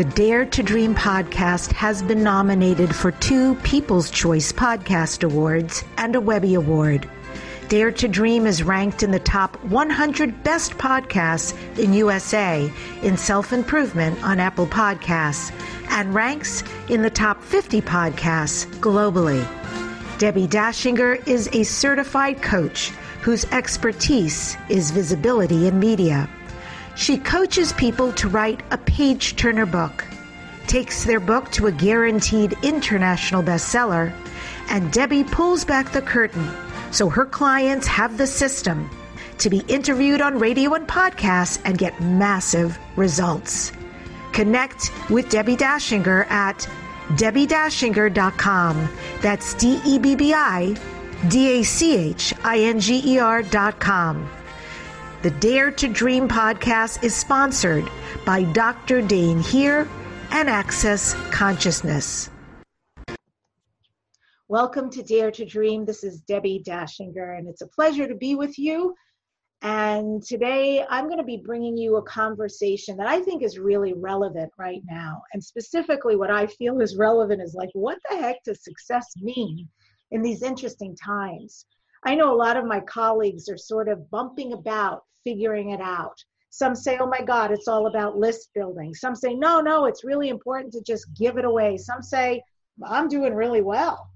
The Dare to Dream podcast has been nominated for two People's Choice Podcast Awards and a Webby Award. Dare to Dream is ranked in the top 100 best podcasts in USA in self improvement on Apple Podcasts and ranks in the top 50 podcasts globally. Debbie Dachinger is a certified coach whose expertise is visibility in media. She coaches people to write a page turner book, takes their book to a guaranteed international bestseller, and Debbie pulls back the curtain so her clients have the system to be interviewed on radio and podcasts and get massive results. Connect with Debbie Dachinger at debbiedachinger.com. That's D E B B I D A C H I N G E R.com. The Dare to Dream podcast is sponsored by Dr. Dain Heer and Access Consciousness. Welcome to Dare to Dream. This is Debbie Dachinger, and it's a pleasure to be with you. And today I'm going to be bringing you a conversation that I think is really relevant right now. And specifically, what I feel is relevant is like, what the heck does success mean in these interesting times? I know a lot of my colleagues are sort of bumping about figuring it out. Some say, oh my God, it's all about list building. Some say, no, no, it's really important to just give it away. Some say, I'm doing really well.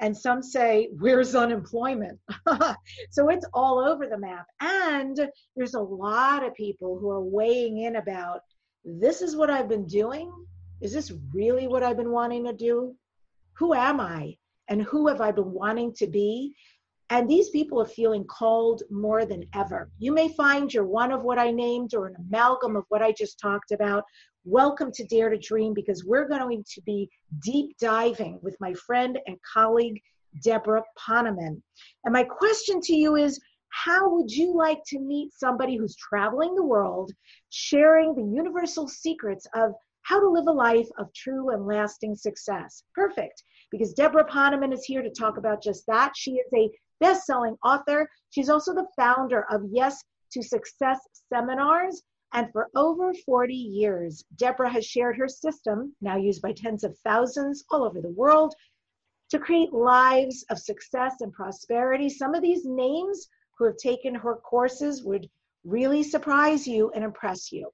And some say, where's unemployment? so it's all over the map. And there's a lot of people who are weighing in about this is what I've been doing. Is this really what I've been wanting to do? Who am I? And who have I been wanting to be? And these people are feeling called more than ever. You may find you're one of what I named or an amalgam of what I just talked about. Welcome to Dare to Dream because we're going to be deep diving with my friend and colleague, Deborah Poneman. And my question to you is how would you like to meet somebody who's traveling the world, sharing the universal secrets of how to live a life of true and lasting success? Perfect, because Deborah Poneman is here to talk about just that. She is a best selling author. She's also the founder of Yes to Success seminars. And for over 40 years, Deborah has shared her system, now used by tens of thousands all over the world, to create lives of success and prosperity. Some of these names who have taken her courses would really surprise you and impress you.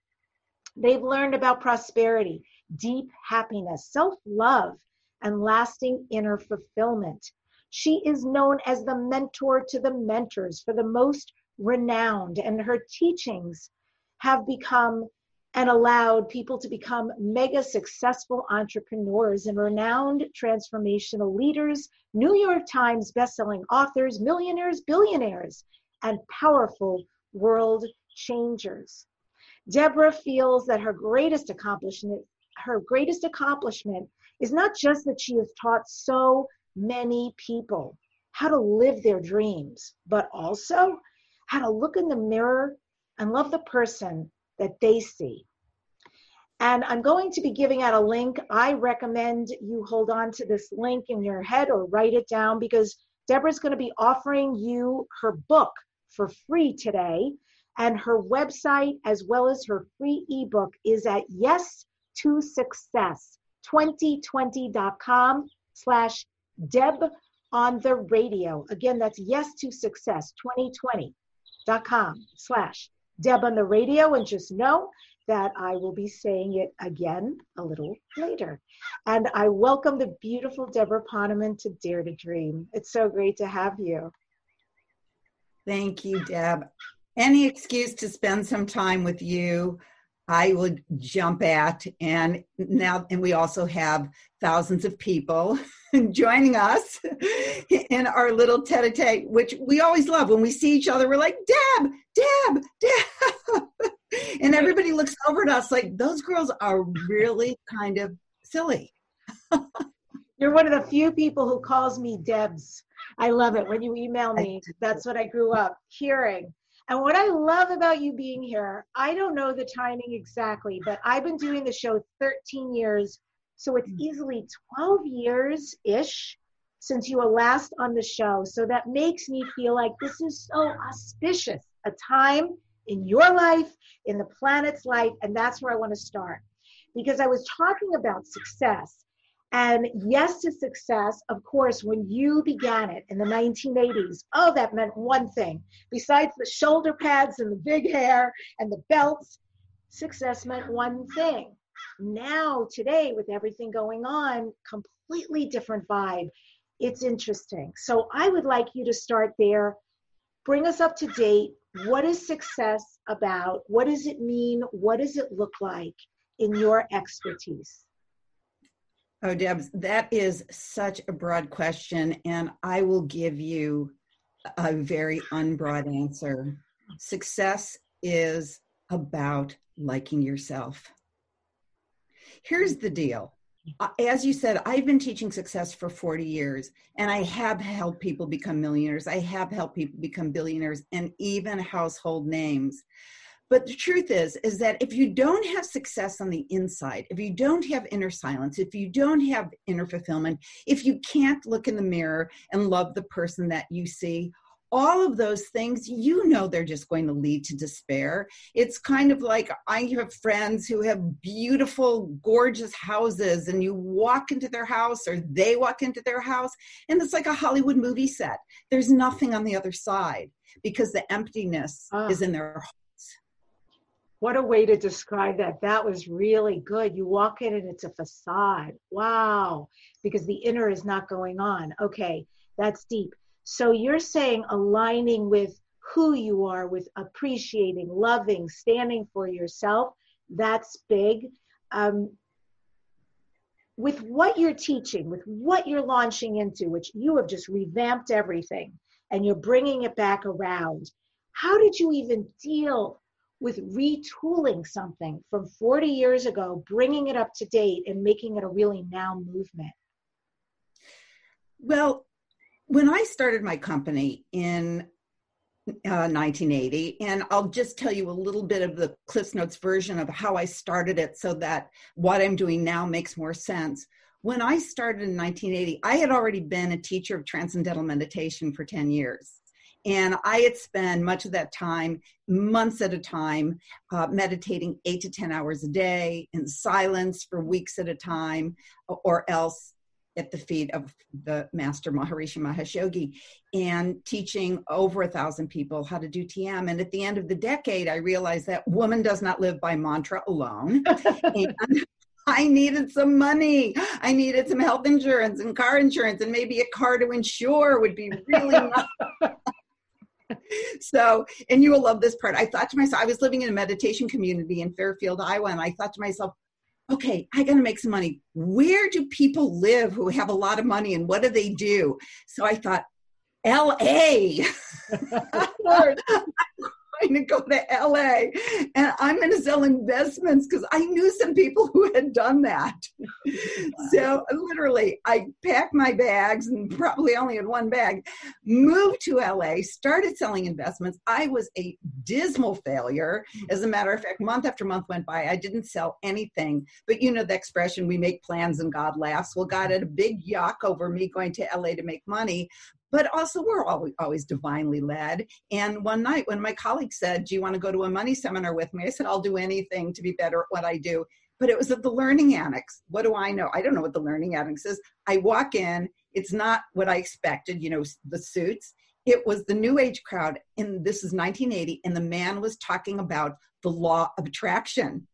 They've learned about prosperity, deep happiness, self love, and lasting inner fulfillment. She is known as the mentor to the mentors for the most renowned, and her teachings have become and allowed people to become mega successful entrepreneurs and renowned transformational leaders, New York Times bestselling authors, millionaires, billionaires, and powerful world changers. Deborah feels that her greatest accomplishment her greatest accomplishment is not just that she has taught so many people how to live their dreams, but also how to look in the mirror and love the person that they see. And I'm going to be giving out a link. I recommend you hold on to this link in your head or write it down because Deborah's going to be offering you her book for free today. And her website, as well as her free ebook, is at yes to success 2020.com slash Deb on the radio. Again, that's yes to success 2020.com slash Deb on the radio. And just know that I will be saying it again a little later. And I welcome the beautiful Deborah Poneman to Dare to Dream. It's so great to have you. Thank you, Deb. Any excuse to spend some time with you I would jump at. And now, and we also have thousands of people joining us in our little tete a tete, which we always love. When we see each other, we're like, Deb, Deb, Deb. and everybody looks over at us like, those girls are really kind of silly. You're one of the few people who calls me Debs. I love it when you email me. That's what I grew up hearing. And what I love about you being here, I don't know the timing exactly, but I've been doing the show 13 years. So it's mm. easily 12 years ish since you were last on the show. So that makes me feel like this is so auspicious, a time in your life, in the planet's life. And that's where I want to start. because I was talking about success. And yes to success, of course, when you began it in the 1980s, oh, that meant one thing. Besides the shoulder pads and the big hair and the belts, success meant one thing. Now, today, with everything going on, completely different vibe. It's interesting. So I would like you to start there. Bring us up to date. What is success about? What does it mean? What does it look like in your expertise? Oh, Debs, that is such a broad question, and I will give you a very unbroad answer. Success is about liking yourself. Here's the deal. Uh, as you said, I've been teaching success for 40 years, and I have helped people become millionaires. I have helped people become billionaires and even household names. But the truth is, is that if you don't have success on the inside, if you don't have inner silence, if you don't have inner fulfillment, if you can't look in the mirror and love the person that you see, all of those things, you know, they're just going to lead to despair. It's kind of like I have friends who have beautiful, gorgeous houses, and you walk into their house or they walk into their house, and it's like a Hollywood movie set. There's nothing on the other side because the emptiness ah. is in their what a way to describe that. That was really good. You walk in and it's a facade. Wow. Because the inner is not going on. Okay, that's deep. So you're saying aligning with who you are, with appreciating, loving, standing for yourself. That's big. Um, with what you're teaching, with what you're launching into, which you have just revamped everything and you're bringing it back around, how did you even deal with retooling something from 40 years ago, bringing it up to date and making it a really now movement? Well, when I started my company in uh, 1980, and I'll just tell you a little bit of the Cliffs Notes version of how I started it so that what I'm doing now makes more sense. When I started in 1980, I had already been a teacher of transcendental meditation for 10 years. And I had spent much of that time, months at a time, uh, meditating eight to 10 hours a day in silence for weeks at a time, or else at the feet of the master Maharishi Mahesh Yogi and teaching over a thousand people how to do TM. And at the end of the decade, I realized that woman does not live by mantra alone. and I needed some money. I needed some health insurance and car insurance and maybe a car to insure would be really so, and you will love this part. I thought to myself, I was living in a meditation community in Fairfield, Iowa, and I thought to myself, okay, I got to make some money. Where do people live who have a lot of money and what do they do? So I thought, LA. going to go to LA and I'm going to sell investments because I knew some people who had done that. So literally, I packed my bags and probably only had one bag, moved to LA, started selling investments. I was a dismal failure. As a matter of fact, month after month went by, I didn't sell anything. But you know the expression, we make plans and God laughs. Well, God had a big yuck over me going to LA to make money but also we're always, always divinely led. And one night when my colleague said, Do you want to go to a money seminar with me? I said, I'll do anything to be better at what I do. But it was at the Learning Annex. What do I know? I don't know what the Learning Annex is. I walk in, it's not what I expected, you know, the suits. It was the New Age crowd, and this is 1980, and the man was talking about the law of attraction.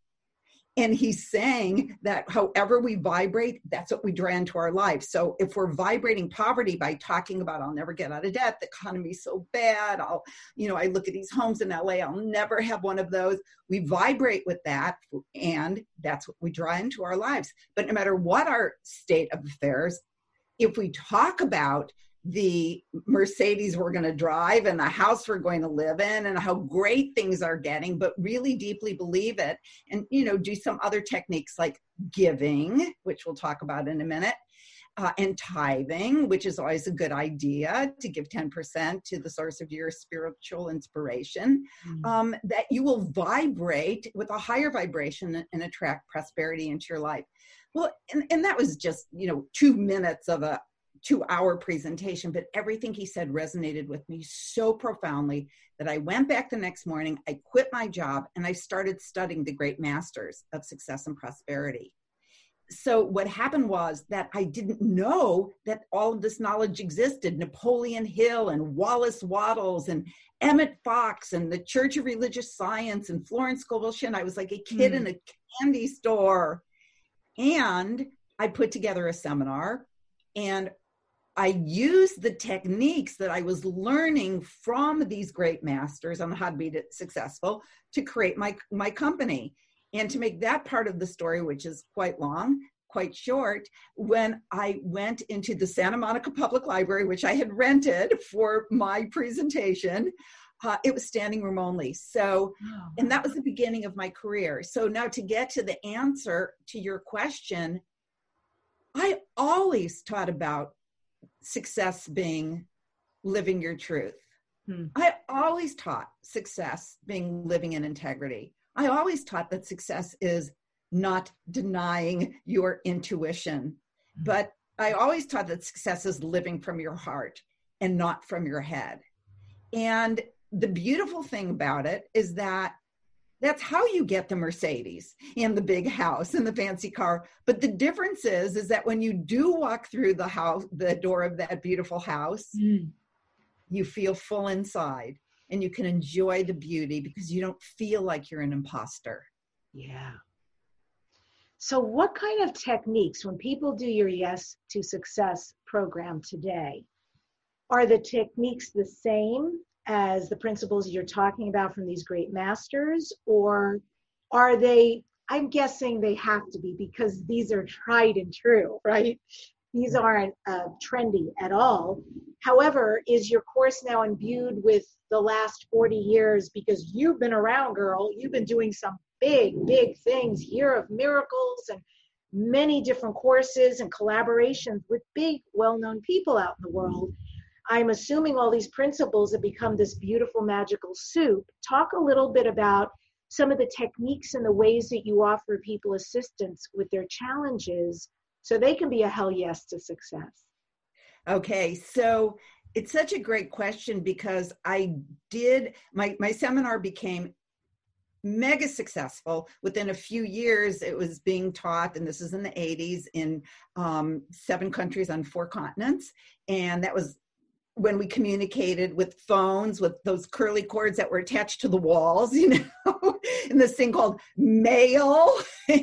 And he's saying that however we vibrate, that's what we draw into our lives. So if we're vibrating poverty by talking about, I'll never get out of debt, the economy's so bad, I'll, you know, I look at these homes in LA, I'll never have one of those. We vibrate with that, and that's what we draw into our lives. But no matter what our state of affairs, if we talk about the Mercedes we're going to drive and the house we're going to live in and how great things are getting, but really deeply believe it. And, you know, do some other techniques like giving, which we'll talk about in a minute, uh, and tithing, which is always a good idea to give 10% to the source of your spiritual inspiration, mm-hmm. um, that you will vibrate with a higher vibration and attract prosperity into your life. Well, and, and that was just, you know, two minutes of a two hour presentation, but everything he said resonated with me so profoundly that I went back the next morning, I quit my job, and I started studying the great masters of success and prosperity. So, what happened was that I didn't know that all of this knowledge existed Napoleon Hill and Wallace Wattles and Emmett Fox and the Church of Religious Science and Florence Scovel Shinn. I was like a kid mm. in a candy store. And I put together a seminar and I used the techniques that I was learning from these great masters on how to be successful to create my, my company. And to make that part of the story, which is quite long, quite short, when I went into the Santa Monica Public Library, which I had rented for my presentation, uh, it was standing room only. So, and that was the beginning of my career. So, now to get to the answer to your question, I always taught about success being living your truth. Hmm. I always taught success being living in integrity. I always taught that success is not denying your intuition, hmm. but I always taught that success is living from your heart and not from your head. And the beautiful thing about it is that that's how you get the mercedes and the big house and the fancy car. But the difference is is that when you do walk through the house the door of that beautiful house mm. you feel full inside and you can enjoy the beauty because you don't feel like you're an imposter. Yeah. So what kind of techniques when people do your yes to success program today are the techniques the same as the principles you're talking about from these great masters or are they i'm guessing they have to be because these are tried and true right? These aren't uh, trendy at all. However is your course now imbued with the last 40 years because you've been around girl you've been doing some big big things year of miracles and many different courses and collaborations with big well-known people out in the world I'm assuming all these principles have become this beautiful magical soup. Talk a little bit about some of the techniques and the ways that you offer people assistance with their challenges so they can be a hell yes to success. Okay, so it's such a great question because I did my my seminar became mega successful within a few years it was being taught and this is in the 80s in um, seven countries on four continents and that was when we communicated with phones with those curly cords that were attached to the walls you know in this thing called mail.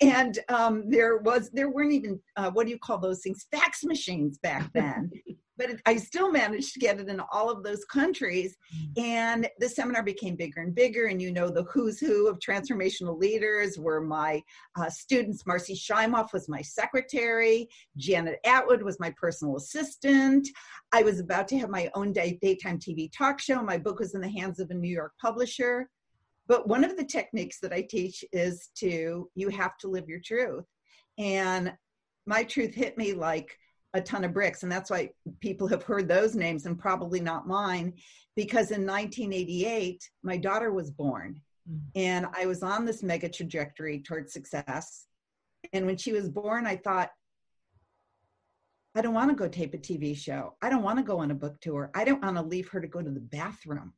And um, there was there weren't even uh, what do you call those things? Fax machines back then but I still managed to get it in all of those countries. Mm. And the seminar became bigger and bigger. And you know, the who's who of transformational leaders were my uh, students. Marcy Shimoff was my secretary. Janet Attwood was my personal assistant. I was about to have my own day, daytime TV talk show. My book was in the hands of a New York publisher. But one of the techniques that I teach is to, you have to live your truth. And my truth hit me like, a ton of bricks. And that's why people have heard those names and probably not mine, because in 1988, my daughter was born. Mm. And I was on this mega trajectory towards success. And when she was born, I thought, I don't want to go tape a TV show. I don't want to go on a book tour. I don't want to leave her to go to the bathroom.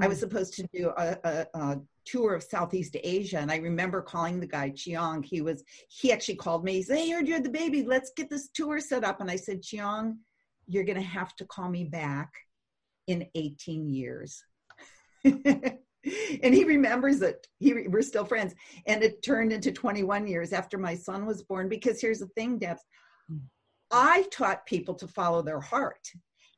I was mm. supposed to do a, a, a, tour of Southeast Asia, and I remember calling the guy Chiang. He was he actually called me. He said, "Hey, you're the baby. Let's get this tour set up." And I said, "Chiang, you're going to have to call me back in 18 years." and he remembers it. He we're still friends, and it turned into 21 years after my son was born. Because here's the thing, Debs. Mm. I taught people to follow their heart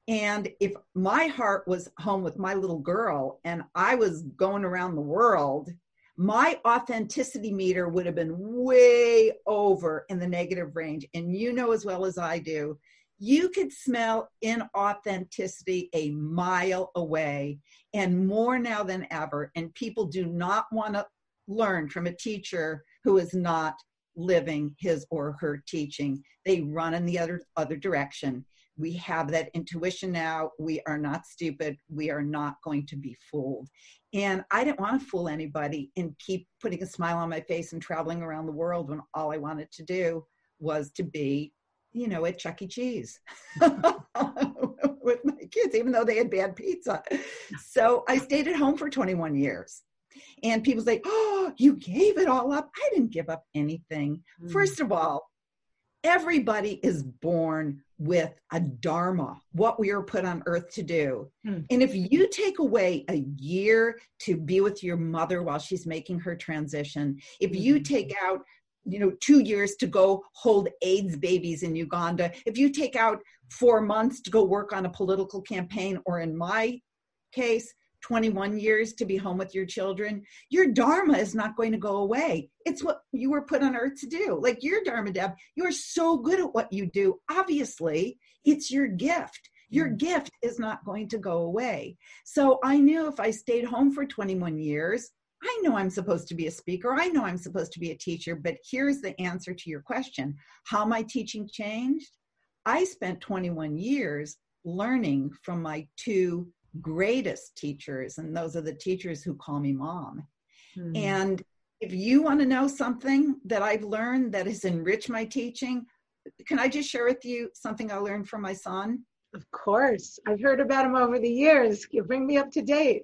and if my heart was home with my little girl and I was going around the world, my authenticity meter would have been way over in the negative range. And you know as well as I do, you could smell inauthenticity a mile away and more now than ever. And people do not want to learn from a teacher who is not living his or her teaching. They run in the other other direction we have that intuition now. We are not stupid. We are not going to be fooled. And I didn't want to fool anybody and keep putting a smile on my face and traveling around the world when all I wanted to do was to be you know, at Chuck E. Cheese with my kids, even though they had bad pizza. So I stayed at home for 21 years. And people say, Oh, you gave it all up. I didn't give up anything. Mm. First of all, everybody is born with a dharma, what we are put on earth to do. Hmm. And if you take away a year to be with your mother while she's making her transition, if hmm. you take out you know two years to go hold aids babies in uganda if you take out four months to go work on a political campaign or in my case 21 years to be home with your children, your dharma is not going to go away. It's what you were put on earth to do. Like your dharma, Deb, you're so good at what you do. Obviously, it's your gift. Your mm. gift is not going to go away. So I knew if I stayed home for 21 years, I know I'm supposed to be a speaker. I know I'm supposed to be a teacher, but here's the answer to your question How my teaching changed? I spent 21 years learning from my two greatest teachers, and those are the teachers who call me mom. Hmm. And if you want to know something that I've learned that has enriched my teaching, can I just share with you something I learned from my son? Of course. I've heard about him over the years. You bring me up to date.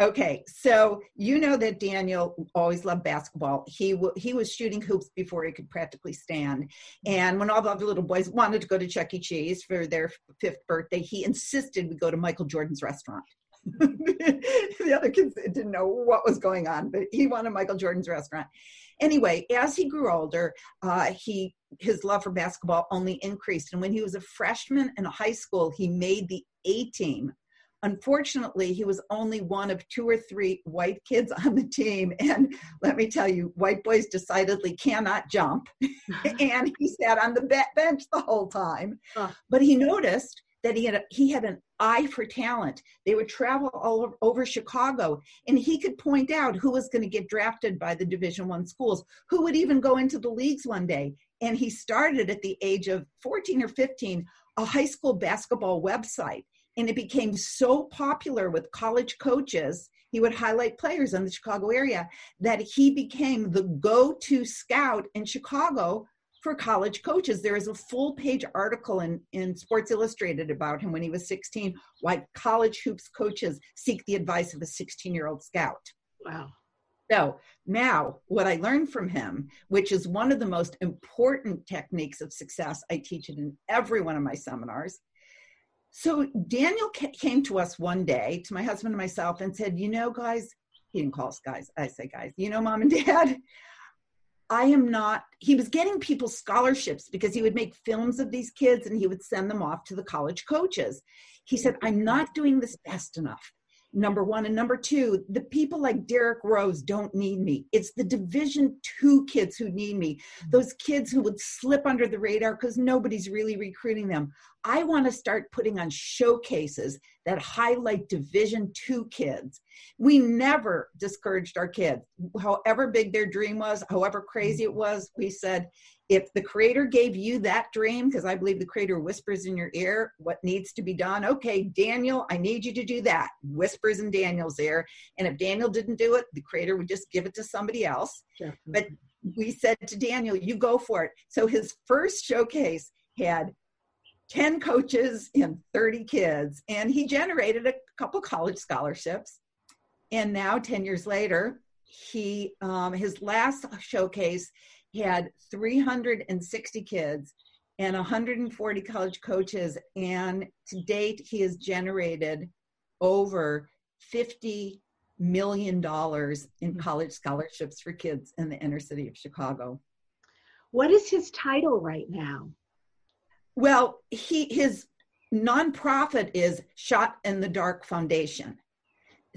Okay, so you know that Daniel always loved basketball. He w- he was shooting hoops before he could practically stand. And when all the other little boys wanted to go to Chuck E. Cheese for their fifth birthday, he insisted we go to Michael Jordan's restaurant. the other kids didn't know what was going on, but he wanted Michael Jordan's restaurant. Anyway, as he grew older, uh, he his love for basketball only increased. And when he was a freshman in high school, he made the A team Unfortunately, he was only one of two or three white kids on the team. And let me tell you, white boys decidedly cannot jump. and he sat on the bench the whole time. But he noticed that he had a, he had an eye for talent. They would travel all over, over Chicago, and he could point out who was going to get drafted by the Division One schools, who would even go into the leagues one day. And he started at the age of 14 or 15 a high school basketball website and it became so popular with college coaches he would highlight players in the chicago area that he became the go-to scout in chicago for college coaches. There is a full page article in, in sports illustrated about him when he was 16 why college hoops coaches seek the advice of a 16 year old scout. Wow. So now what i learned from him which is one of the most important techniques of success i teach it in every one of my seminars so Daniel came to us one day, to my husband and myself, and said, You know, guys, he didn't call us guys. I say, guys, you know, mom and dad, I am not, he was getting people scholarships because he would make films of these kids and he would send them off to the college coaches. He said, I'm not doing this fast enough number one. And number two the people like derrick rose don't need me. It's the division two kids who need me. Mm-hmm. those kids who would slip under the radar because nobody's really recruiting them. I want to start putting on showcases that highlight division two kids. We never discouraged our kids. However big their dream was however crazy it was we said if the creator gave you that dream because i believe the creator whispers in your ear what needs to be done okay daniel i need you to do that whispers in daniel's ear. And if daniel didn't do it the creator would just give it to somebody else. But we said to daniel you go for it. So his first showcase had 10 coaches and 30 kids and he generated a couple college scholarships. And now 10 years later he um, his last showcase had 360 kids and 140 college coaches. And to date, he has generated over 50 million dollars in hmm. college scholarships for kids in the inner city of Chicago. What is his title right now? Well, he his nonprofit is Shot in the Dark Foundation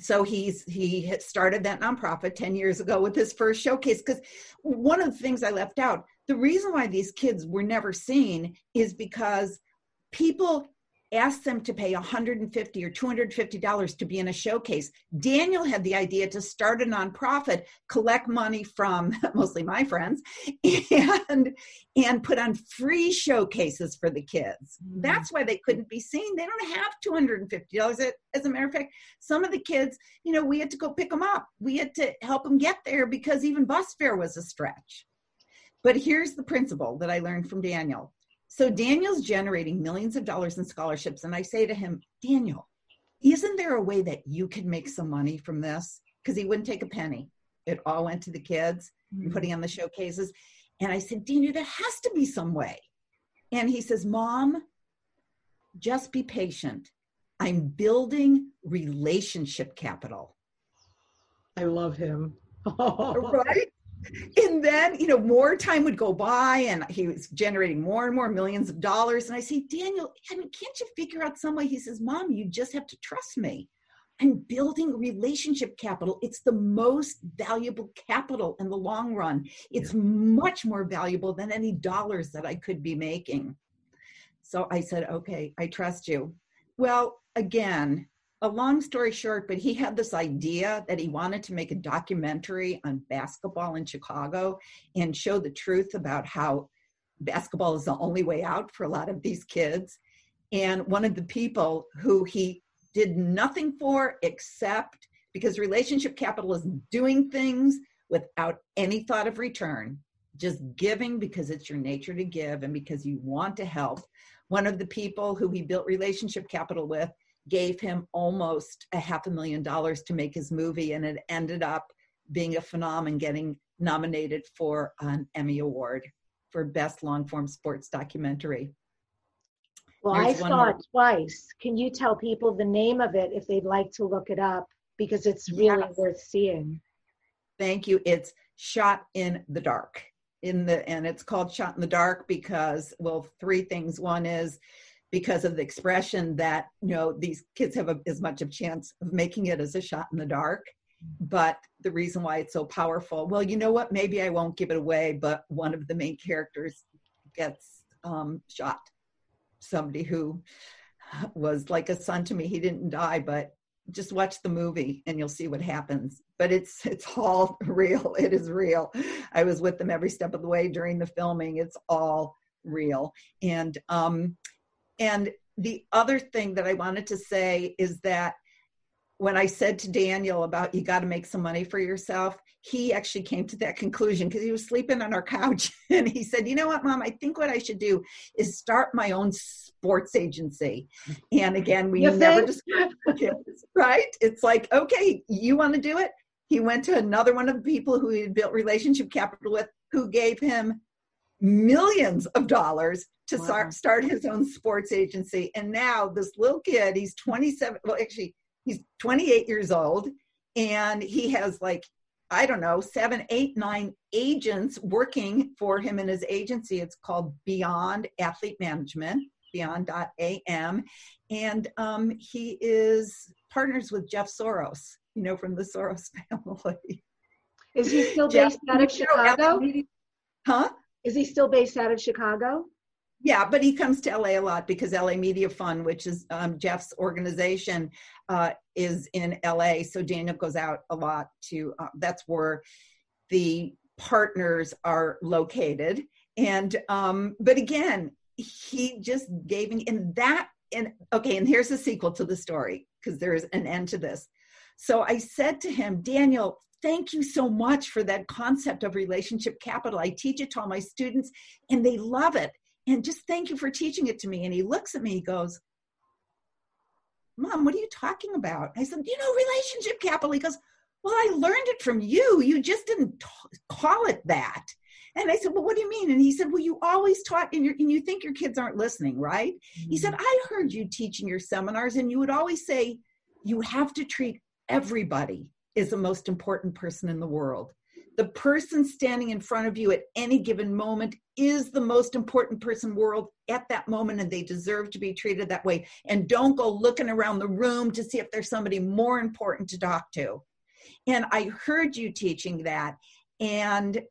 so he's he started that nonprofit 10 years ago with his first showcase because one of the things i left out the reason why these kids were never seen is because people asked them to pay 150 or 250 dollars to be in a showcase. Daniel had the idea to start a nonprofit collect money from mostly my friends and and put on free showcases for the kids. Mm-hmm. that's why they couldn't be seen. They don't have 250 dollars. As a matter of fact some of the kids you know we had to go pick them up. We had to help them get there because even bus fare was a stretch. But here's the principle that i learned from daniel So Daniel's generating millions of dollars in scholarships. And I say to him, Daniel, isn't there a way that you could make some money from this? Because he wouldn't take a penny. It all went to the kids mm-hmm. and putting on the showcases. And I said, Daniel, there has to be some way. And he says, Mom, just be patient. I'm building relationship capital. I love him. right? And then, you know, more time would go by and he was generating more and more millions of dollars. And I say, Daniel, I mean, can't you figure out some way? He says, Mom, you just have to trust me. I'm building relationship capital. It's the most valuable capital in the long run. It's yeah. much more valuable than any dollars that I could be making. So I said, okay, I trust you. Well, again, a long story short, but he had this idea that he wanted to make a documentary on basketball in Chicago and show the truth about how basketball is the only way out for a lot of these kids. And one of the people who he did nothing for except because relationship capital is doing things without any thought of return, just giving because it's your nature to give and because you want to help. One of the people who he built relationship capital with gave him almost a half a million dollars to make his movie, and it ended up being a phenomenon, getting nominated for an Emmy Award for Best Long Form Sports Documentary. Well, There's I saw it twice. Can you tell people the name of it if they'd like to look it up? Because it's really yes. worth seeing. Thank you. It's Shot in the Dark. In the and it's called Shot in the Dark because well, three things. One is because of the expression that you know these kids have a, as much of chance of making it as a shot in the dark. But the reason why it's so powerful well you know what? Maybe i won't give it away but one of the main characters gets um, shot. Somebody who was like a son to me. He didn't die but just watch the movie and you'll see what happens. But it's it's all real. It is real. I was with them every step of the way during the filming. It's all real. And um and the other thing that I wanted to say is that when I said to Daniel about you got to make some money for yourself, he actually came to that conclusion because he was sleeping on our couch and he said, You know what, mom, I think what I should do is start my own sports agency. And again, we you never discussed kids, right? It's like, okay, you want to do it? He went to another one of the people who he had built relationship capital with who gave him millions of dollars to wow. start, start his own sports agency. And now this little kid, he's 27, well, actually, he's 28 years old, and he has like, I don't know, seven, eight, nine agents working for him in his agency. It's called Beyond Athlete Management, beyond.am. And um, he is partners with Jeff Soros, you know, from the Soros family. Is he still based Jeff, out of Chicago? Huh? Is he still based out of Chicago? Yeah, but he comes to LA a lot because LA Media Fund, which is um, Jeff's organization, uh, is in LA. So Daniel goes out a lot to, uh, that's where the partners are located. And, um, but again, he just gave me, and that, and okay, and here's the sequel to the story because there's an end to this. So I said to him, Daniel, thank you so much for that concept of relationship capital. I teach it to all my students and they love it. And just thank you for teaching it to me. And he looks at me, he goes, Mom, what are you talking about? I said, You know, relationship capital. He goes, Well, I learned it from you. You just didn't t- call it that. And I said, Well, what do you mean? And he said, Well, you always taught, and, and you think your kids aren't listening, right? Mm-hmm. He said, mm. I heard you teaching your seminars, and you would always say, You have to treat everybody is the most important person in the world. The person standing in front of you at any given moment is the most important person world at that moment, and they deserve to be treated that way. And don't go looking around the room to see if there's somebody more important to talk to. And I heard you teaching that. And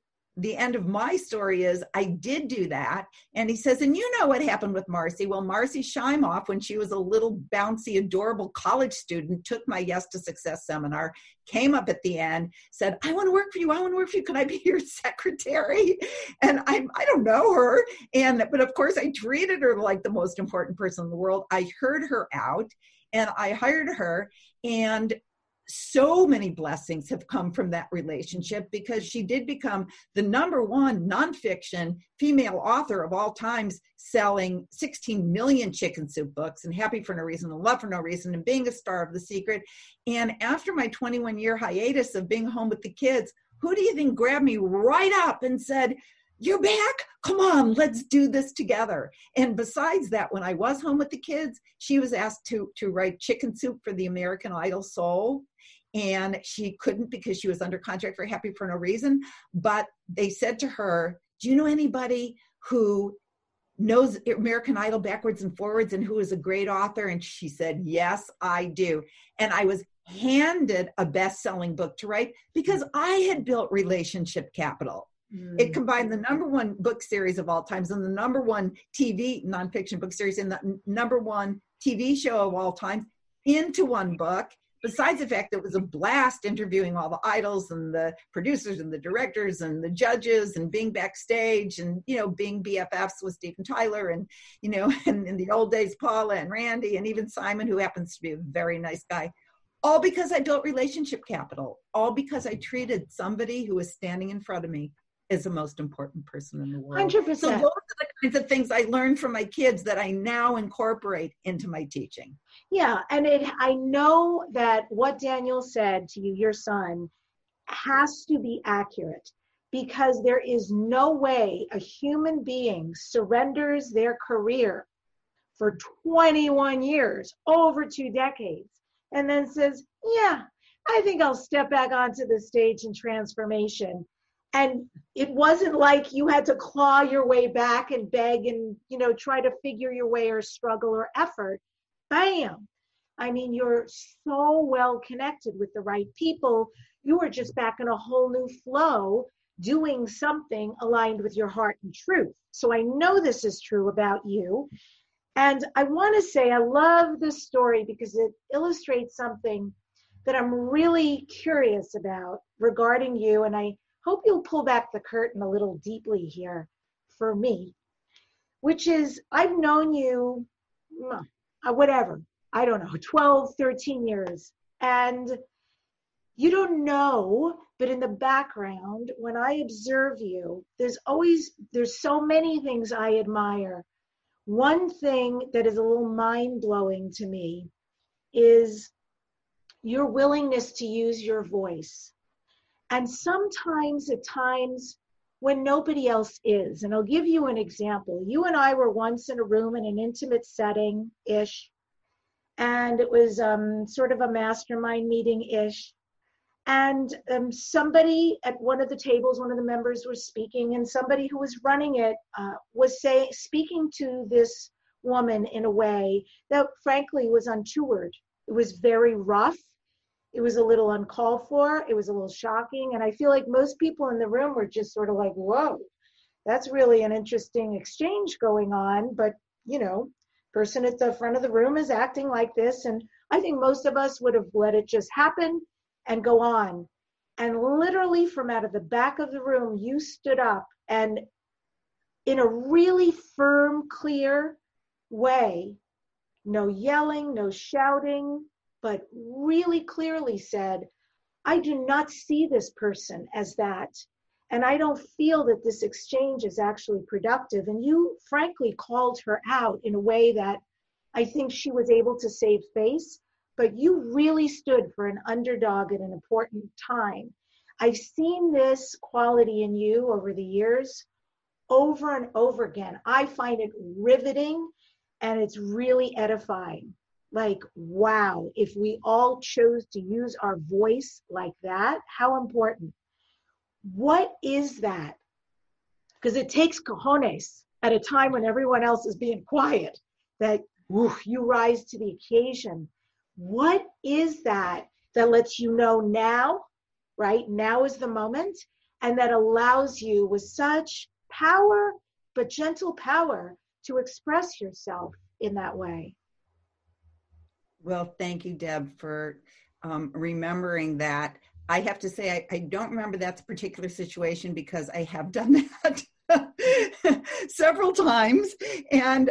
the end of my story is I did do that. And he says, and you know what happened with Marcy? Well, Marcy Shimoff, when she was a little bouncy, adorable college student, took my Yes to Success seminar, came up at the end, said, I want to work for you. I want to work for you. Can I be your secretary? And I, I don't know her. And, but of course, I treated her like the most important person in the world. I heard her out and I hired her. And so many blessings have come from that relationship because she did become the number one nonfiction female author of all times, selling 16 million chicken soup books and Happy for No Reason and Love for No Reason and being a star of The Secret. And after my 21 year hiatus of being home with the kids, who do you think grabbed me right up and said, you're back? Come on let's do this together. And besides that when i was home with the kids she was asked to to write chicken soup for the american idol soul and she couldn't because she was under contract for happy for no reason but they said to her do you know anybody who knows american idol backwards and forwards and who is a great author and she said yes i do and i was handed a best-selling book to write because i had built relationship capital Mm. It combined the number one book series of all times and the number one TV nonfiction book series and the number one TV show of all time into one book. Besides the fact that it was a blast interviewing all the idols and the producers and the directors and the judges and being backstage and you know being BFFs with Steven Tyler and you know and in the old days Paula and Randy and even Simon who happens to be a very nice guy all because I built relationship capital, all because I treated somebody who was standing in front of me as the most important person in the world. 100%. So those are the kinds of things I learned from my kids that I now incorporate into my teaching. Yeah, and it I know that what Daniel said to you, your son, has to be accurate because there is no way a human being surrenders their career for 21 years, over two decades, and then says, Yeah, I think I'll step back onto the stage in transformation and it wasn't like you had to claw your way back and beg and you know try to figure your way or struggle or effort. Bam! I mean you're so well connected with the right people. You are just back in a whole new flow doing something aligned with your heart and truth. So i know this is true about you. And i want to say i love this story because it illustrates something that i'm really curious about regarding you. And i hope you'll pull back the curtain a little deeply here for me, which is I've known you, uh, whatever, I don't know, 12, 13 years. And you don't know, but in the background, when I observe you, there's always, there's so many things I admire. One thing that is a little mind blowing to me is your willingness to use your voice and sometimes at times when nobody else is. And I'll give you an example. You and I were once in a room in an intimate setting ish, and it was um, sort of a mastermind meeting ish. And um, somebody at one of the tables, one of the members was speaking, and somebody who was running it uh, was saying, speaking to this woman in a way that frankly was untoward. It was very rough it was a little uncalled for it was a little shocking and i feel like most people in the room were just sort of like whoa that's really an interesting exchange going on but you know person at the front of the room is acting like this and i think most of us would have let it just happen and go on. And literally from out of the back of the room you stood up and in a really firm clear way no yelling no shouting but really clearly said, I do not see this person as that. And I don't feel that this exchange is actually productive. And you frankly called her out in a way that I think she was able to save face, but you really stood for an underdog at an important time. I've seen this quality in you over the years over and over again. I find it riveting and it's really edifying like wow if we all chose to use our voice like that how important. What is that? Because it takes cojones at a time when everyone else is being quiet that woof, you rise to the occasion. What is that that lets you know now right? Now is the moment and that allows you with such power but gentle power to express yourself in that way well, thank you, Deb, for um, remembering that. I have to say, I, I, don't remember that particular situation because I have done that several times. And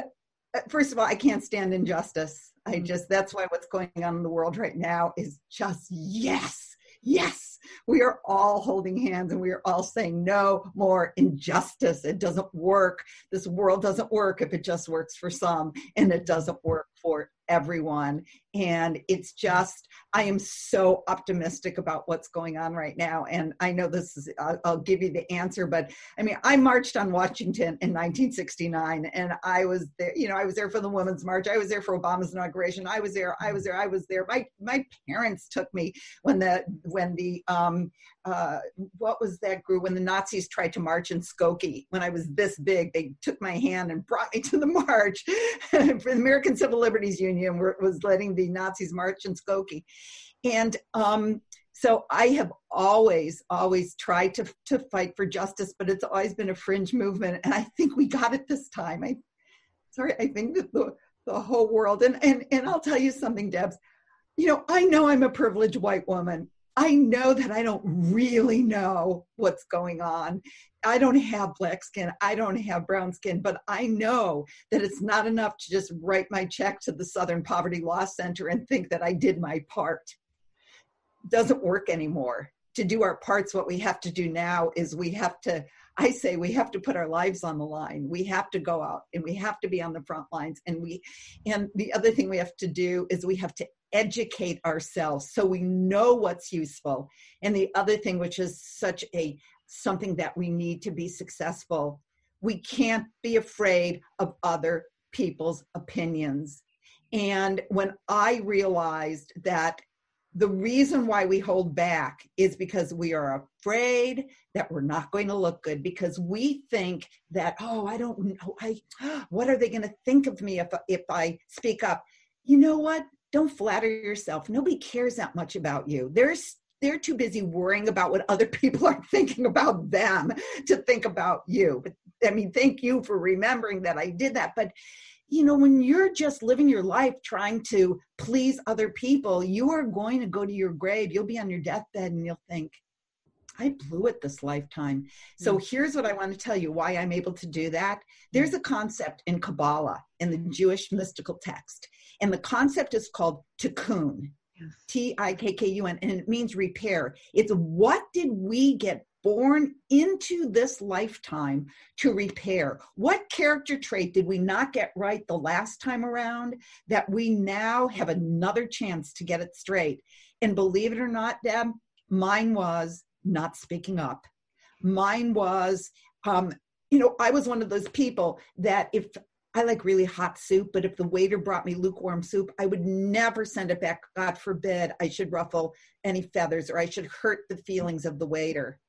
uh, first of all, I can't stand injustice. I mm. just, that's why what's going on in the world right now is just yes, yes. We are all holding hands and we are all saying no more injustice. It doesn't work. This world doesn't work if it just works for some and it doesn't work for everyone. And it's just, I am so optimistic about what's going on right now. And I know this is, I'll, I'll, give you the answer, but I mean, I marched on Washington in 1969 and I was there, you know, I was there for the Women's March. I was there for Obama's inauguration. I was there, I was there, I was there. My, my parents took me when the, when the, um, uh, what was that group when the Nazis tried to march in Skokie? When I was this big, they took my hand and brought me to the march for the American Civil Liberties Union was letting the Nazis march in Skokie. And um, so I have always, always tried to, to fight for justice, but it's always been a fringe movement. And I think we got it this time. I, sorry, I think that the, the whole world, and, and, and I'll tell you something, Debs, you know, I know I'm a privileged white woman. I know that I don't really know what's going on. I don't have black skin. I don't have brown skin, but I know that it's not enough to just write my check to the Southern Poverty Law Center and think that I did my part. Doesn't work anymore. To do our parts, what we have to do now is we have to, I say, we have to put our lives on the line. We have to go out and we have to be on the front lines. And we, and the other thing we have to do is we have to educate ourselves so we know what's useful. And the other thing, which is such a something that we need to be successful, we can't be afraid of other people's opinions. And when I realized that the reason why we hold back is because we are afraid that we're not going to look good because we think that oh i don't know i what are they going to think of me if if i speak up you know what don't flatter yourself. Nobody cares that much about you. There's they're too busy worrying about what other people are thinking about them to think about you. But I mean, thank you for remembering that I did that. But you know, when you're just living your life trying to please other people, you are going to go to your grave. You'll be on your deathbed and you'll think, I blew it this lifetime. So mm. here's what I want to tell you why I'm able to do that. There's a concept in Kabbalah, in the Jewish mystical text, and the concept is called tikkun. T I K K U N, and it means repair. It's what did we get born into this lifetime to repair? What character trait did we not get right the last time around that we now have another chance to get it straight? And believe it or not, Deb, mine was not speaking up. Mine was, um, you know, I was one of those people that if I like really hot soup, but if the waiter brought me lukewarm soup, I would never send it back. God forbid I should ruffle any feathers or I should hurt the feelings of the waiter.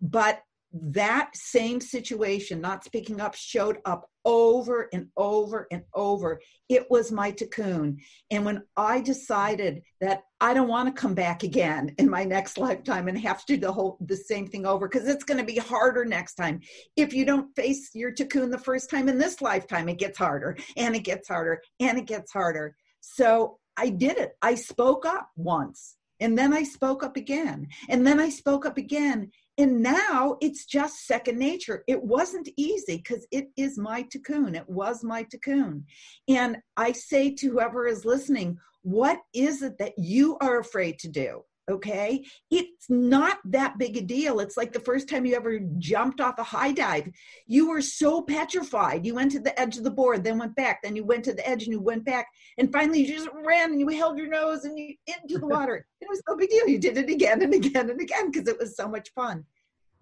But that same situation, not speaking up, showed up over and over and over. It was my tikkun. And when I decided that I don't want to come back again in my next lifetime and have to do the whole the same thing over, because it's going to be harder next time. If you don't face your tikkun the first time in this lifetime, it gets harder and it gets harder and it gets harder. So I did it. I spoke up once and then I spoke up again. And then I spoke up again. And now it's just second nature. It wasn't easy because it is my tikkun. It was my tikkun. And I say to whoever is listening, what is it that you are afraid to do? Okay? It's not that big a deal. It's like the first time you ever jumped off a high dive. You were so petrified. You went to the edge of the board then went back then you went to the edge and you went back and finally you just ran and you held your nose and you into the water. It was no big deal. You did it again and again and again because it was so much fun.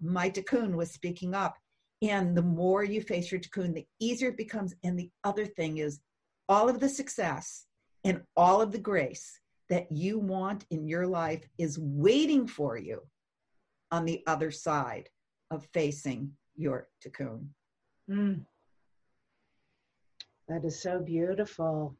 My tikkun was speaking up and the more you face your tikkun the easier it becomes. And the other thing is all of the success and all of the grace that you want in your life is waiting for you on the other side of facing your tikkun. Mm. That is so beautiful.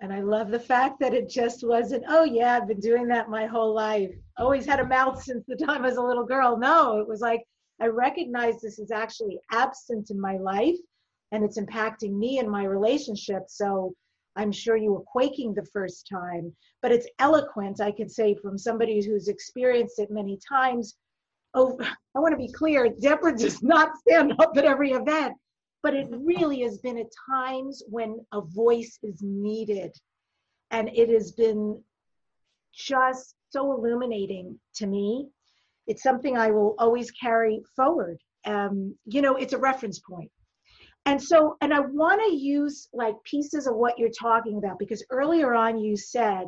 And I love the fact that it just wasn't, oh, yeah, I've been doing that my whole life. Always had a mouth since the time I was a little girl. No, it was like, I recognize this is actually absent in my life and it's impacting me and my relationship. So I'm sure you were quaking the first time, but it's eloquent, I could say, from somebody who's experienced it many times. Oh, I want to be clear Deborah does not stand up at every event, but it really has been at times when a voice is needed. and it has been just so illuminating to me. It's something I will always carry forward. Um, you know, it's a reference point. And so, and I want to use like pieces of what you're talking about because earlier on you said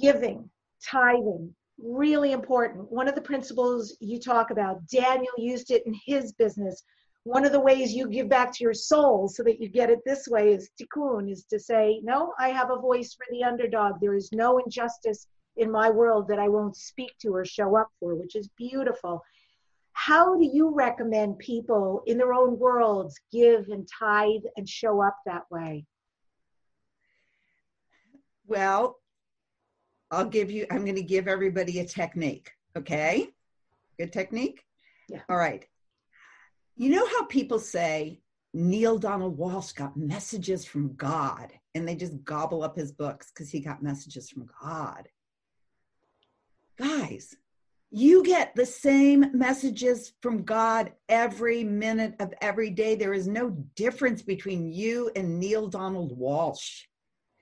giving, tithing, really important. One of the principles you talk about, Daniel used it in his business. One of the ways you give back to your soul so that you get it this way is tikkun, is to say, no, I have a voice for the underdog. There is no injustice in my world that I won't speak to or show up for, which is beautiful. How do you recommend people in their own worlds give and tithe and show up that way? Well, I'll give you, I'm going to give everybody a technique. Okay. Good technique? Yeah. All right. You know how people say Neale Donald Walsch got messages from God and they just gobble up his books because he got messages from God? Guys, you get the same messages from God every minute of every day. There is no difference between you and Neale Donald Walsch.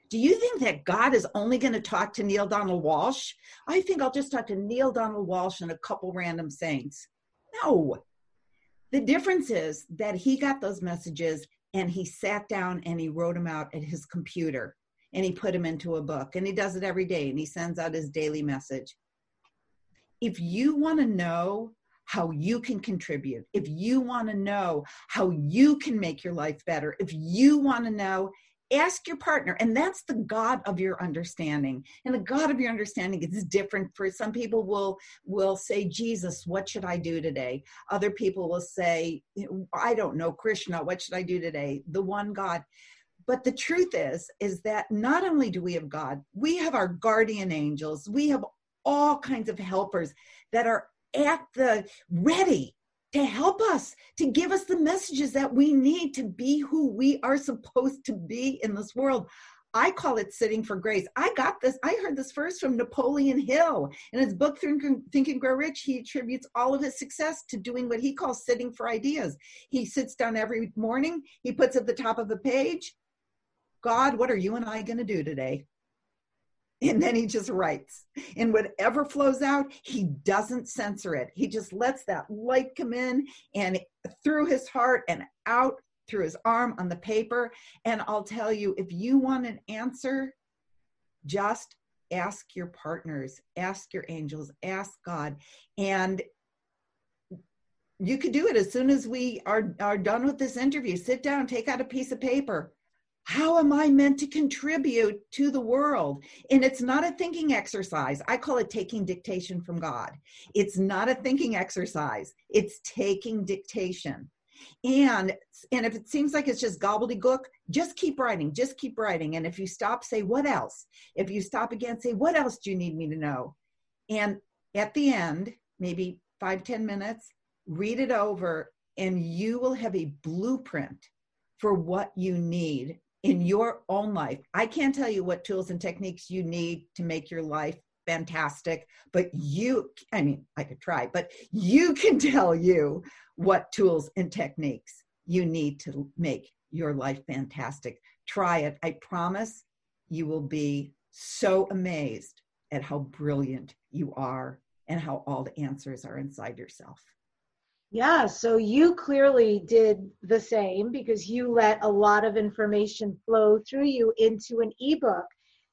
Do you think that God is only going to talk to Neale Donald Walsch? I think I'll just talk to Neale Donald Walsch and a couple random saints. No. The difference is that he got those messages and he sat down and he wrote them out at his computer and he put them into a book and he does it every day and he sends out his daily message. If you want to know how you can contribute, if you want to know how you can make your life better, if you want to know ask your partner. And that's the god of your understanding. And the god of your understanding is different for some people will will say jesus what should i do today? Other people will say i don't know krishna what should i do today? The one god. But the truth is is that not only do we have god we have our guardian angels we have all kinds of helpers that are at the ready to help us, to give us the messages that we need to be who we are supposed to be in this world. I call it sitting for grace. I got this, I heard this first from Napoleon Hill. In his book, Think and, Grow Rich, he attributes all of his success to doing what he calls sitting for ideas. He sits down every morning, he puts at the top of the page, God, what are you and I going to do today? And then he just writes. And whatever flows out he doesn't censor it. He just lets that light come in and through his heart and out through his arm on the paper. And i'll tell you if you want an answer just ask your partners ask your angels ask god. And you could do it as soon as we are are done with this interview. Sit down take out a piece of paper how am I meant to contribute to the world? And it's not a thinking exercise. I call it taking dictation from God. It's not a thinking exercise, it's taking dictation. And and if it seems like it's just gobbledygook, just keep writing, just keep writing. And if you stop, say, what else? If you stop again, say, what else do you need me to know? And at the end, maybe five ten minutes, read it over, and you will have a blueprint for what you need in your own life. I can't tell you what tools and techniques you need to make your life fantastic, but you, I mean, I could try, but you can tell you what tools and techniques you need to make your life fantastic. Try it. I promise you will be so amazed at how brilliant you are and how all the answers are inside yourself. Yeah, so you clearly did the same because you let a lot of information flow through you into an ebook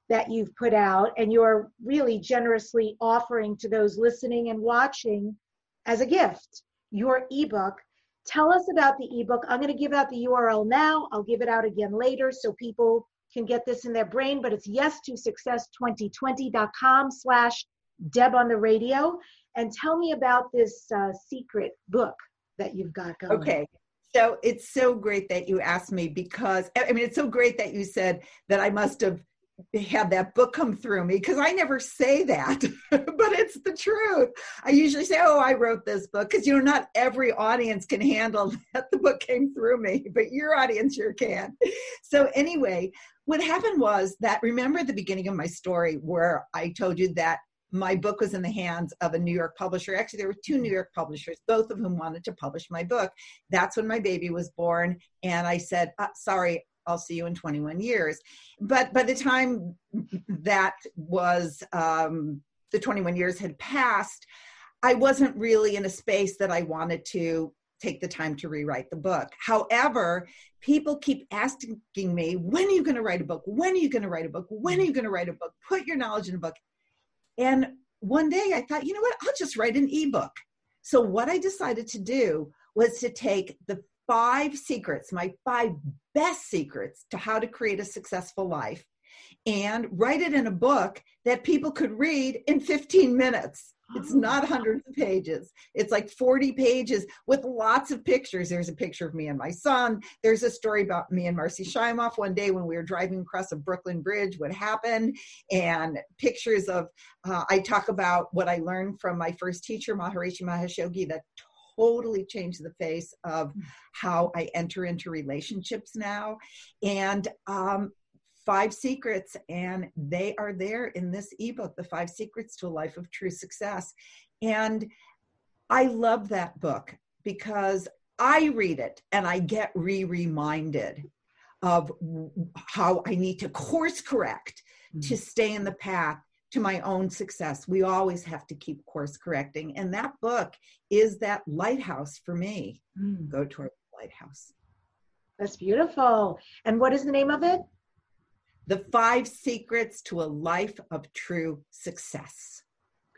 that you've put out, and you're really generously offering to those listening and watching as a gift your ebook. Tell us about the ebook. I'm going to give out the URL now. I'll give it out again later so people can get this in their brain, but it's yes to success 2020.com slash Deb on the radio and tell me about this uh, secret book that you've got going. Okay. So it's so great that you asked me because I mean it's so great that you said that I must have had that book come through me because I never say that, but it's the truth. I usually say, "Oh, I wrote this book," because you know not every audience can handle that the book came through me, but your audience sure can. So anyway, what happened was that remember the beginning of my story where I told you that my book was in the hands of a New York publisher. Actually, there were two New York publishers, both of whom wanted to publish my book. That's when my baby was born. And I said, uh, sorry, I'll see you in 21 years. But by the time that was um, the 21 years had passed, I wasn't really in a space that I wanted to take the time to rewrite the book. However, people keep asking me, when are you going to write a book? When are you going to write a book? When are you going to write a book? Put your knowledge in a book. And one day I thought, you know what? I'll just write an ebook. So what I decided to do was to take the five secrets, my five best secrets to how to create a successful life and write it in a book that people could read in 15 minutes. It's not hundreds of pages. It's like 40 pages with lots of pictures. There's a picture of me and my son. There's a story about me and Marcy Shimoff one day when we were driving across a Brooklyn Bridge, what happened, and pictures of, uh, I talk about what I learned from my first teacher, Maharishi Mahesh Yogi, that totally changed the face of hmm. how I enter into relationships now. And um, five secrets, and they are there in this ebook, The Five Secrets to a Life of True Success. And I love that book because I read it and I get re reminded of how I need to course correct mm-hmm. to stay in the path to my own success. We always have to keep course correcting. And that book is that lighthouse for me. Mm. Go toward the lighthouse. That's beautiful. And what is the name of it? The Five Secrets to a Life of True Success.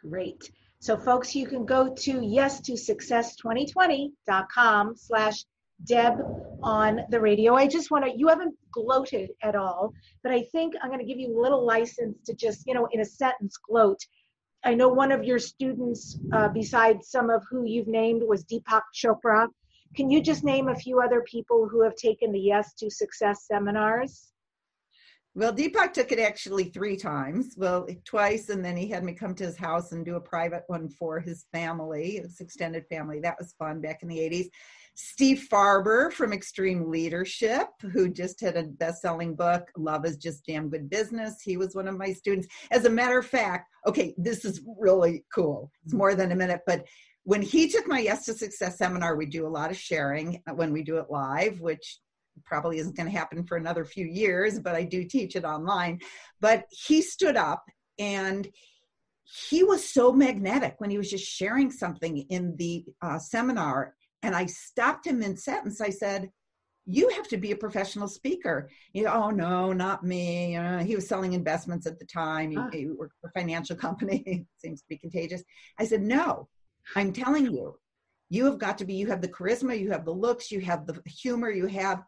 Great. So folks, you can go to yes to success2020.com slash Deb on the radio. I just want to, you haven't gloated at all, but I think I'm going to give you a little license to just, you know, in a sentence gloat. I know one of your students, uh, besides some of who you've named, was Deepak Chopra. Can you just name a few other people who have taken the Yes to Success seminars? Well, Deepak took it actually three times. Well, twice, and then he had me come to his house and do a private one for his family, his extended family. That was fun back in the 80s. Steve Farber from Extreme Leadership, who just had a best selling book, Love is Just Damn Good Business. He was one of my students. As a matter of fact, okay, this is really cool. It's more than a minute, but when he took my Yes to Success seminar, we do a lot of sharing uh, when we do it live, which probably isn't going to happen for another few years, but I do teach it online. But he stood up and he was so magnetic when he was just sharing something in the uh, seminar and I stopped him in sentence. I said, you have to be a professional speaker. You know, oh no, not me. Know, he was selling investments at the time. He, ah. he worked for a financial company. Seems to be contagious. I said, no, I'm telling you, you have got to be. You have the charisma. You have the looks. You have the humor. You have.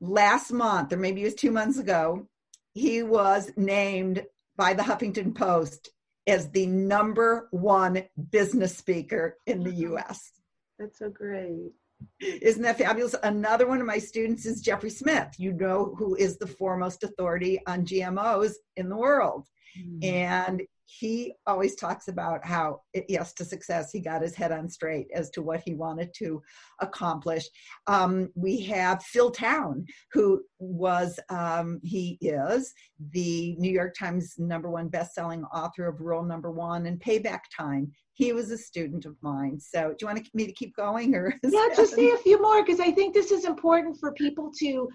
Last month, or maybe it was two months ago, he was named by the Huffington Post as the number one business speaker in the U.S. That's so great. Isn't that fabulous? Another one of my students is Jeffrey Smith. You know who is the foremost authority on GMOs in the world. Mm. And he always talks about how, yes, to success, he got his head on straight as to what he wanted to accomplish. Um, we have Phil Town, who was, um, he is the New York Times number one best-selling author of Rule Number One and Payback Time. He was a student of mine. So, do you want me to keep going, or yeah, just say a few more because I think this is important for people to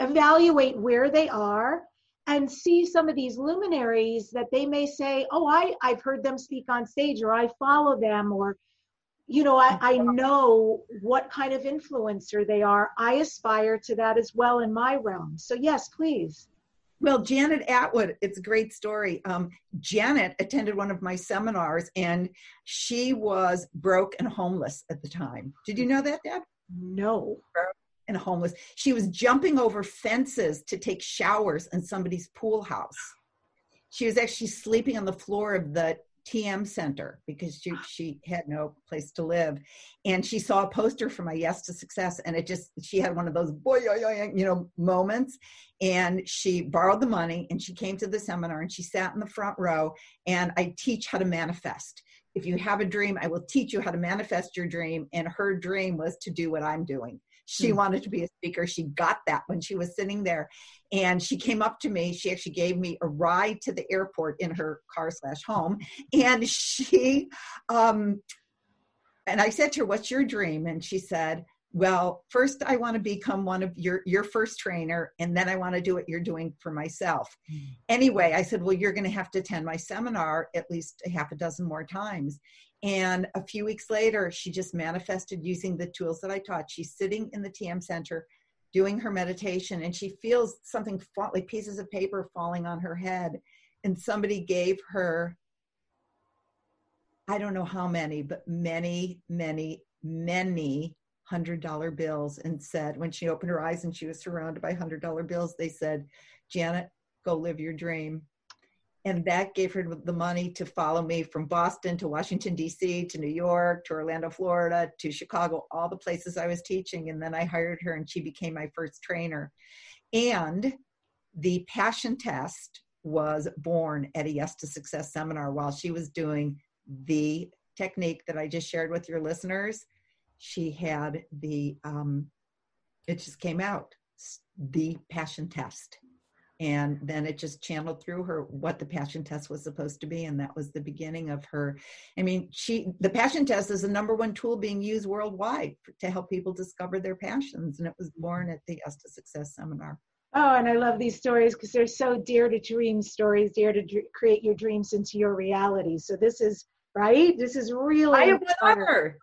evaluate where they are and see some of these luminaries that they may say, oh, I, I've heard them speak on stage or I follow them or, you know, I, I know what kind of influencer they are. I aspire to that as well in my realm. So yes, please. Well, Janet Attwood, it's a great story. Um, Janet attended one of my seminars and she was broke and homeless at the time. Did you know that, Deb? No. And homeless. She was jumping over fences to take showers in somebody's pool house. She was actually sleeping on the floor of the TM center because she, she had no place to live. And she saw a poster for my Yes to Success, and it just, she had one of those boy, you know, moments. And she borrowed the money and she came to the seminar and she sat in the front row. And I teach how to manifest. If you have a dream, I will teach you how to manifest your dream. And her dream was to do what I'm doing she mm. wanted to be a speaker. She got that when she was sitting there. And she came up to me. She actually gave me a ride to the airport in her car slash home. And she, um, and I said to her, What's your dream? And she said, well, first I want to become one of your your first trainer, and then I want to do what you're doing for myself. Mm. Anyway, I said, well, you're going to have to attend my seminar at least a half a dozen more times. And a few weeks later, she just manifested using the tools that I taught. She's sitting in the TM Center doing her meditation, and she feels something fall, like pieces of paper falling on her head. And somebody gave her, I don't know how many, but many, many, many hundred dollar bills and said, when she opened her eyes and she was surrounded by hundred dollar bills, they said, Janet, go live your dream and that gave her the money to follow me from Boston to Washington D.C. to New York to Orlando, Florida to Chicago, all the places I was teaching. And then I hired her, and she became my first trainer. And the passion test was born at a Yes to Success seminar while she was doing the technique that I just shared with your listeners. She had the um, it just came out the passion test and then it just channeled through her what the passion test was supposed to be and that was the beginning of her i mean she the passion test is the number one tool being used worldwide to help people discover their passions and it was born at the yes to success seminar. Oh and i love these stories because they're so dear to dream stories dear to create your dreams into your reality. So this is right? This is really i have one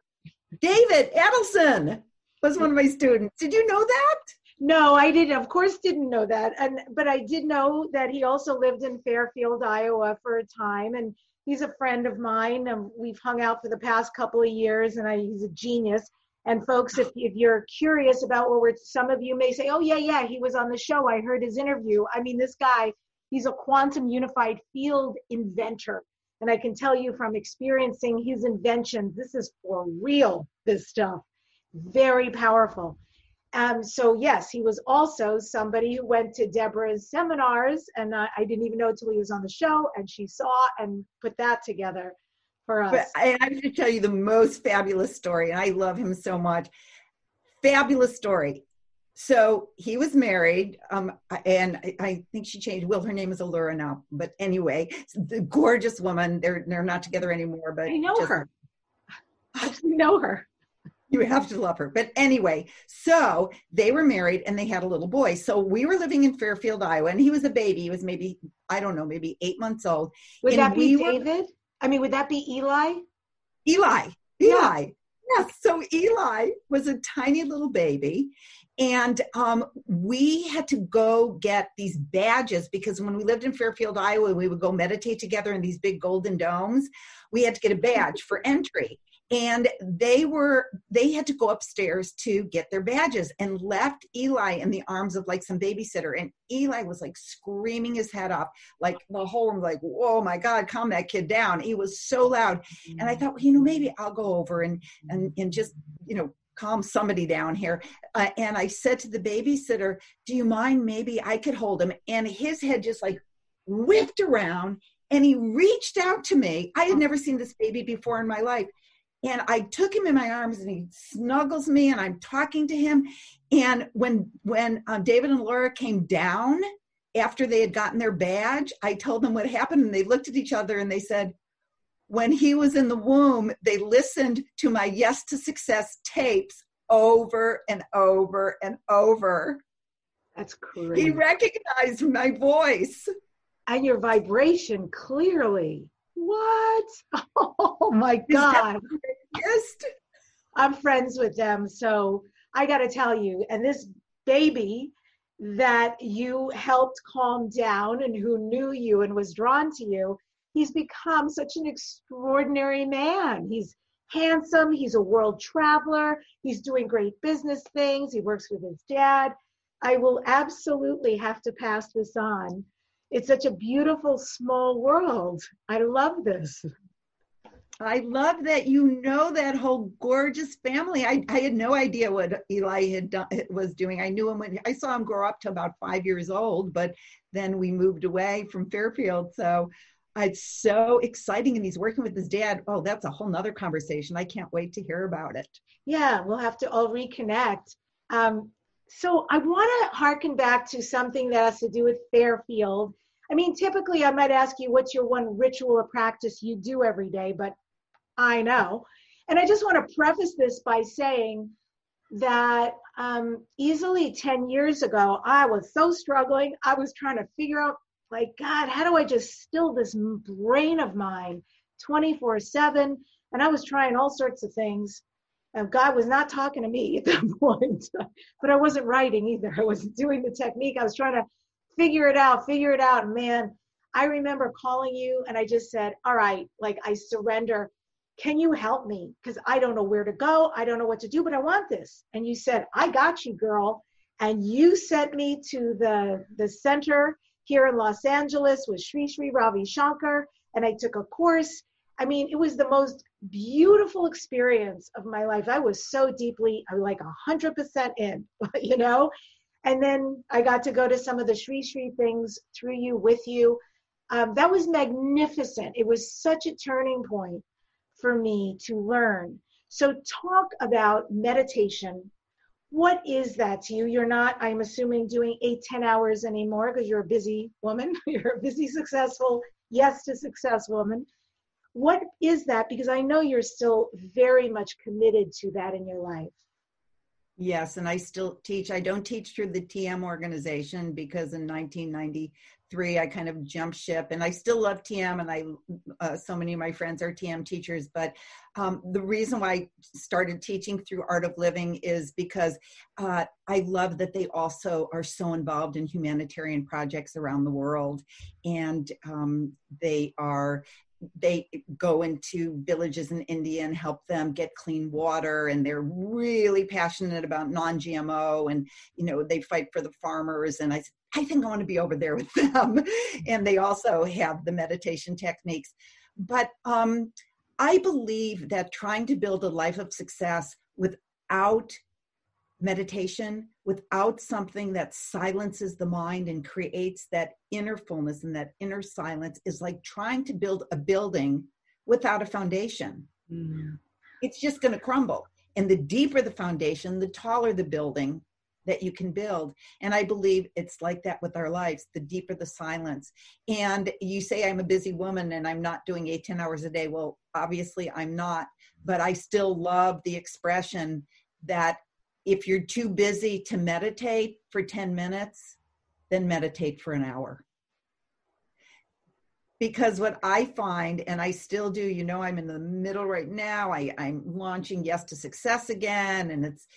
david adelson was one of my students. Did you know that no, I didn't. Of course, didn't know that. And but I did know that he also lived in Fairfield, Iowa, for a time, and he's a friend of mine. And we've hung out for the past couple of years, and I, he's a genius. And folks, if, if you're curious about what we're, some of you may say, oh yeah, yeah, he was on the show. I heard his interview. I mean, this guy, he's a quantum unified field inventor. And I can tell you from experiencing his inventions, this is for real, this stuff. Very powerful. Um, so yes, he was also somebody who went to Deborah's seminars, and I, I didn't even know until he was on the show, and she saw and put that together for us. But I, I have to tell you the most fabulous story, and I love him so much. Fabulous story. So he was married, um, and I, I, think she changed. Well, her name is Allura now, but anyway, the gorgeous woman. They're they're not together anymore, but I know just, her. I know her you have to love her. But anyway, so they were married and they had a little boy. So we were living in Fairfield, Iowa, and he was a baby. He was maybe, I don't know, maybe eight months old. Would and that be we David? Were, I mean, would that be Eli? Eli. Eli. Yeah. Yes. So Eli was a tiny little baby. And um, we had to go get these badges because when we lived in Fairfield, Iowa, we would go meditate together in these big golden domes. We had to get a badge for entry and they were they had to go upstairs to get their badges and left eli in the arms of like some babysitter and eli was like screaming his head off like the whole room like oh my god calm that kid down he was so loud and i thought well, you know maybe i'll go over and and and just you know calm somebody down here. Uh, and I said to the babysitter, Do you mind? Maybe I could hold him. And his head just like whipped around and he reached out to me. I had never seen this baby before in my life and I took him in my arms and he snuggles me and I'm talking to him. And when when um, David and Laura came down after they had gotten their badge, I told them what happened and they looked at each other and they said, when he was in the womb, they listened to my Yes to Success tapes over and over and over. That's crazy. He recognized my voice. And your vibration clearly. What? Oh my God. I'm friends with them. So I got to tell you, and this baby that you helped calm down and who knew you and was drawn to you, he's become such an extraordinary man. He's handsome, he's a world traveler, he's doing great business things, he works with his dad. I will absolutely have to pass this on it's such a beautiful small world. I love this. I love that you know that whole gorgeous family. I, I had no idea what Eli had done, was doing. I knew him when I saw him grow up to about five years old, but then we moved away from Fairfield. So it's so exciting. And he's working with his dad. Oh, that's a whole nother conversation. I can't wait to hear about it. Yeah, we'll have to all reconnect. Um, so I want to harken back to something that has to do with Fairfield. I mean, typically I might ask you what's your one ritual or practice you do every day, but I know. And I just want to preface this by saying that um, easily 10 years ago, I was so struggling. I was trying to figure out, like, God, how do I just still this brain of mine 24 7? And I was trying all sorts of things. And God was not talking to me at that point, but I wasn't writing either. I wasn't doing the technique. I was trying to figure it out, figure it out. Man, I remember calling you and I just said, All right, like I surrender can you help me? Because I don't know where to go. I don't know what to do, but I want this. And you said, I got you, girl. And you sent me to the, the center here in Los Angeles with Sri Sri Ravi Shankar. And I took a course. I mean, it was the most beautiful experience of my life. I was so deeply, I'm like 100% in, you know? And then I got to go to some of the Sri Sri things through you, with you. Um, that was magnificent. It was such a turning point for me to learn. So, talk about meditation. What is that to you? You're not, I'm assuming, doing eight, 10 hours anymore because you're a busy woman. you're a busy, successful, yes to success woman. What is that? Because I know you're still very much committed to that in your life. Yes, and I still teach. I don't teach through the TM organization because in 1993 i kind of jumped ship and i still love tm and i uh, so many of my friends are tm teachers but um, the reason why i started teaching through art of living is because uh, i love that they also are so involved in humanitarian projects around the world and um, they are they go into villages in India and help them get clean water and they're really passionate about non-GMO and you know they fight for the farmers and I I think I want to be over there with them. And they also have the meditation techniques. But um I believe that trying to build a life of success without meditation without something that silences the mind and creates that inner fullness and that inner silence is like trying to build a building without a foundation. Mm. It's just going to crumble. And the deeper the foundation, the taller the building that you can build. And I believe it's like that with our lives the deeper the silence. And you say, I'm a busy woman and I'm not doing eight, 10 hours a day. Well, obviously, I'm not, but I still love the expression that if you're too busy to meditate for 10 minutes, then meditate for an hour. Because what I find, and I still do, you know, I'm in the middle right now. I, I'm launching Yes to Success again, and it's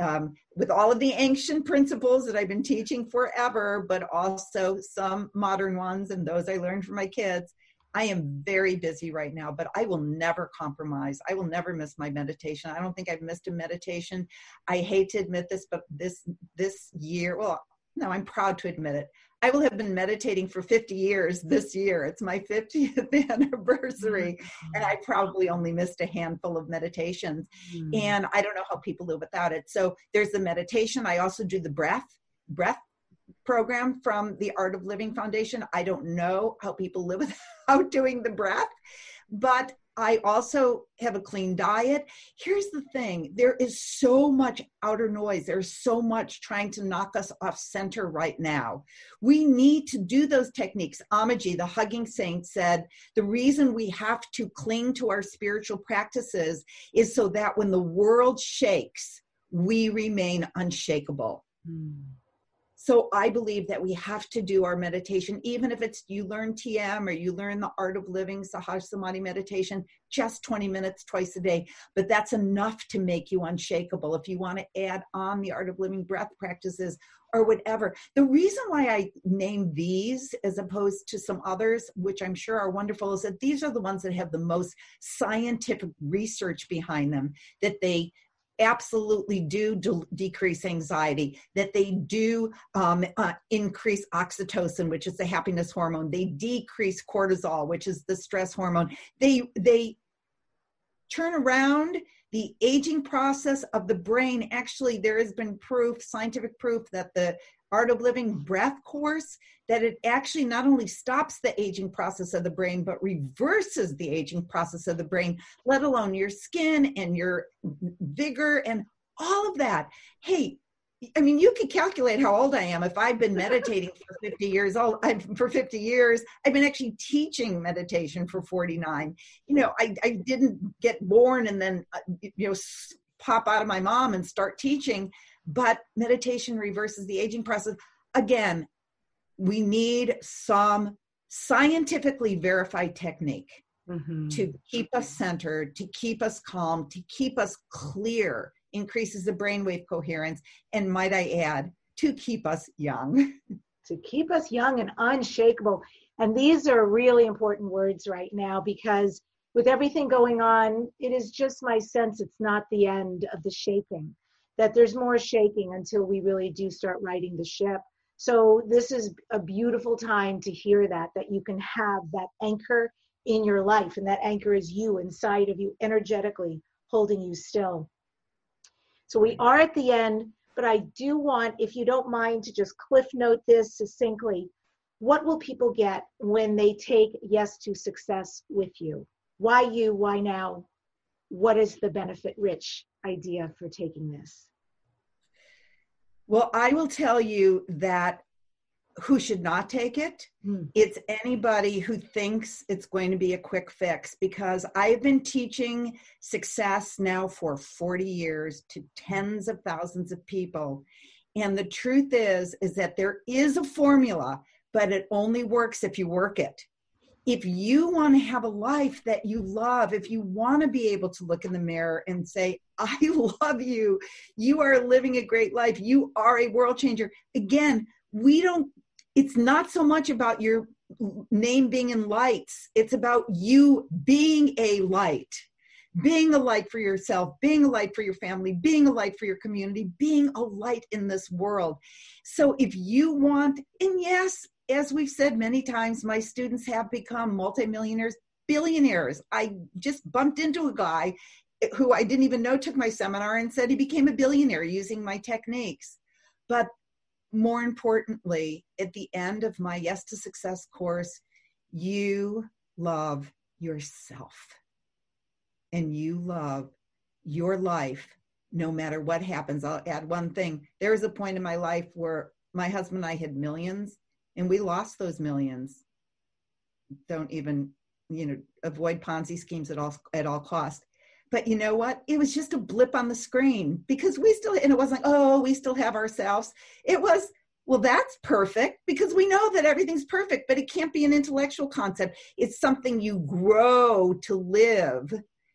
um, with all of the ancient principles that I've been teaching forever, but also some modern ones and those I learned from my kids. I am very busy right now, but I will never compromise. I will never miss my meditation. I don't think I've missed a meditation. I hate to admit this, but this this year, well, no, I'm proud to admit it. I will have been meditating for 50 years this year. It's my 50th anniversary, and I probably only missed a handful of meditations. Mm. And I don't know how people live without it. So there's the meditation. I also do the breath breath program from the Art of Living Foundation. I don't know how people live without doing the breath, but I also have a clean diet. Here's the thing there is so much outer noise. There's so much trying to knock us off center right now. We need to do those techniques. Amaji, the hugging saint, said the reason we have to cling to our spiritual practices is so that when the world shakes, we remain unshakable. Mm. So I believe that we have to do our meditation, even if it's you learn TM or you learn the art of living, Sahaj Samadhi meditation, just 20 minutes twice a day. But that's enough to make you unshakable. If you want to add on the art of living breath practices or whatever. The reason why I name these as opposed to some others, which I'm sure are wonderful, is that these are the ones that have the most scientific research behind them, that they absolutely do de- decrease anxiety, that they do um, uh, increase oxytocin, which is the happiness hormone. They decrease cortisol, which is the stress hormone. They they turn around the aging process of the brain. Actually, there has been proof, scientific proof, that the Art of Living breath course that it actually not only stops the aging process of the brain, but reverses the aging process of the brain, let alone your skin and your vigor and all of that. Hey, I mean, you could calculate how old I am. If I've been meditating for 50 years old, I've, for 50 years, I've been actually teaching meditation for 49. You know, I, I didn't get born and then, uh, you know, pop out of my mom and start teaching. But meditation reverses the aging process. Again, we need some scientifically verified technique mm-hmm. to keep us centered, to keep us calm, to keep us clear, increases the brainwave coherence, and might I add, to keep us young. to keep us young and unshakable. And these are really important words right now because with everything going on, it is just my sense it's not the end of the shaking, that there's more shaking until we really do start righting the ship. So, this is a beautiful time to hear that, that you can have that anchor in your life, and that anchor is you inside of you, energetically holding you still. So, we are at the end, but I do want, if you don't mind, to just cliff note this succinctly. What will people get when they take Yes to Success with you? Why you? Why now? What is the benefit rich idea for taking this? Well, I will tell you that who should not take it mm. it's anybody who thinks it's going to be a quick fix because i've been teaching success now for 40 years to tens of thousands of people and the truth is is that there is a formula but it only works if you work it if you want to have a life that you love, if you want to be able to look in the mirror and say, I love you, you are living a great life, you are a world changer. Again, we don't, it's not so much about your name being in lights, it's about you being a light. Being a light for yourself, being a light for your family, being a light for your community, being a light in this world. So, if you want, and yes, as we've said many times, my students have become multimillionaires, billionaires. I just bumped into a guy who I didn't even know took my seminar and said he became a billionaire using my techniques. But more importantly, at the end of my Yes to Success course, you love yourself and you love your life no matter what happens. I'll add one thing. There was a point in my life where my husband and I had millions and we lost those millions don't even you know avoid ponzi schemes at all at all cost but you know what? It was just a blip on the screen because we still and it wasn't like oh we still have ourselves. It was well that's perfect because we know that everything's perfect but it can't be an intellectual concept. It's something you grow to live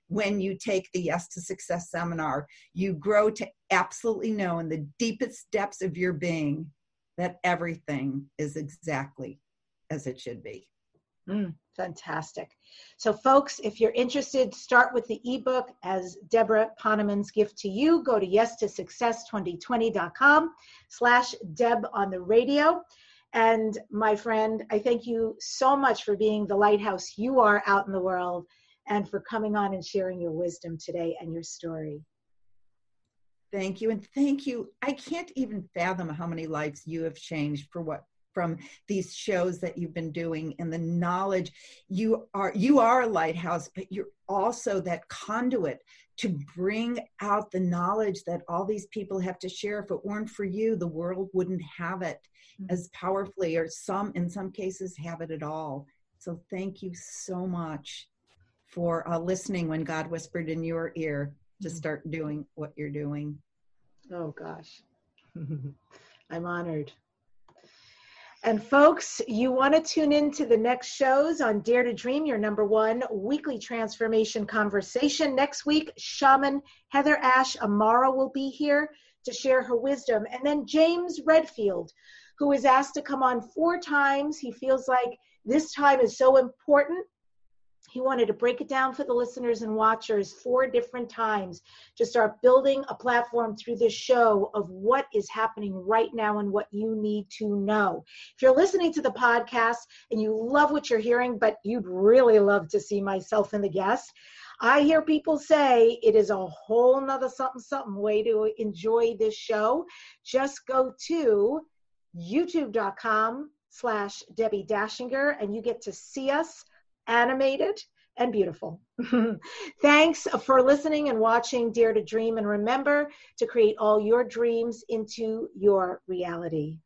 when you take the yes to success seminar. You grow to absolutely know in the deepest depths of your being that everything is exactly as it should be. Mm, fantastic. So, folks, if you're interested, start with the ebook as Deborah Poneman's gift to you. Go to yes to success2020.com slash Deb on the radio. And my friend, I thank you so much for being the lighthouse you are out in the world and for coming on and sharing your wisdom today and your story. Thank you. And thank you. I can't even fathom how many lives you have changed for what from these shows that you've been doing and the knowledge you are you are a lighthouse but you're also that conduit to bring out the knowledge that all these people have to share if it weren't for you the world wouldn't have it mm-hmm. as powerfully or some in some cases have it at all so thank you so much for uh, listening when god whispered in your ear to start doing what you're doing. Oh, gosh. I'm honored. And folks, you want to tune in to the next shows on Dare to Dream, your number one weekly transformation conversation. Next week, shaman Heather Ash Amara will be here to share her wisdom. And then James Redfield, who is asked to come on four times. He feels like this time is so important he wanted to break it down for the listeners and watchers four different times to start building a platform through this show of what is happening right now and what you need to know. If you're listening to the podcast and you love what you're hearing, but you'd really love to see myself and the guest, I hear people say it is a whole nother something something way to enjoy this show. Just go to youtube.com slash Debbie Dachinger and you get to see us animated, and beautiful. Thanks for listening and watching Dare to Dream. And remember to create all your dreams into your reality.